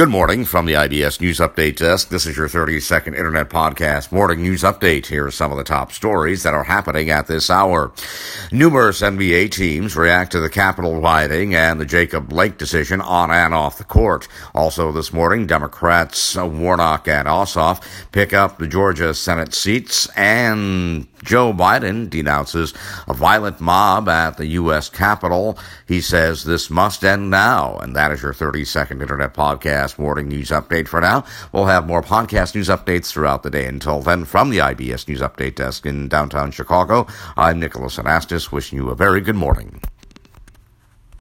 Good morning from the IBS News Update Desk. This is your 30 second Internet Podcast Morning News Update. Here are some of the top stories that are happening at this hour. Numerous NBA teams react to the Capitol rioting and the Jacob Blake decision on and off the court. Also this morning, Democrats Warnock and Ossoff pick up the Georgia Senate seats and Joe Biden denounces a violent mob at the U.S. Capitol. He says this must end now. And that is your 30 second Internet Podcast morning news update for now. We'll have more podcast news updates throughout the day. Until then, from the IBS News Update Desk in downtown Chicago, I'm Nicholas Anastas, wishing you a very good morning.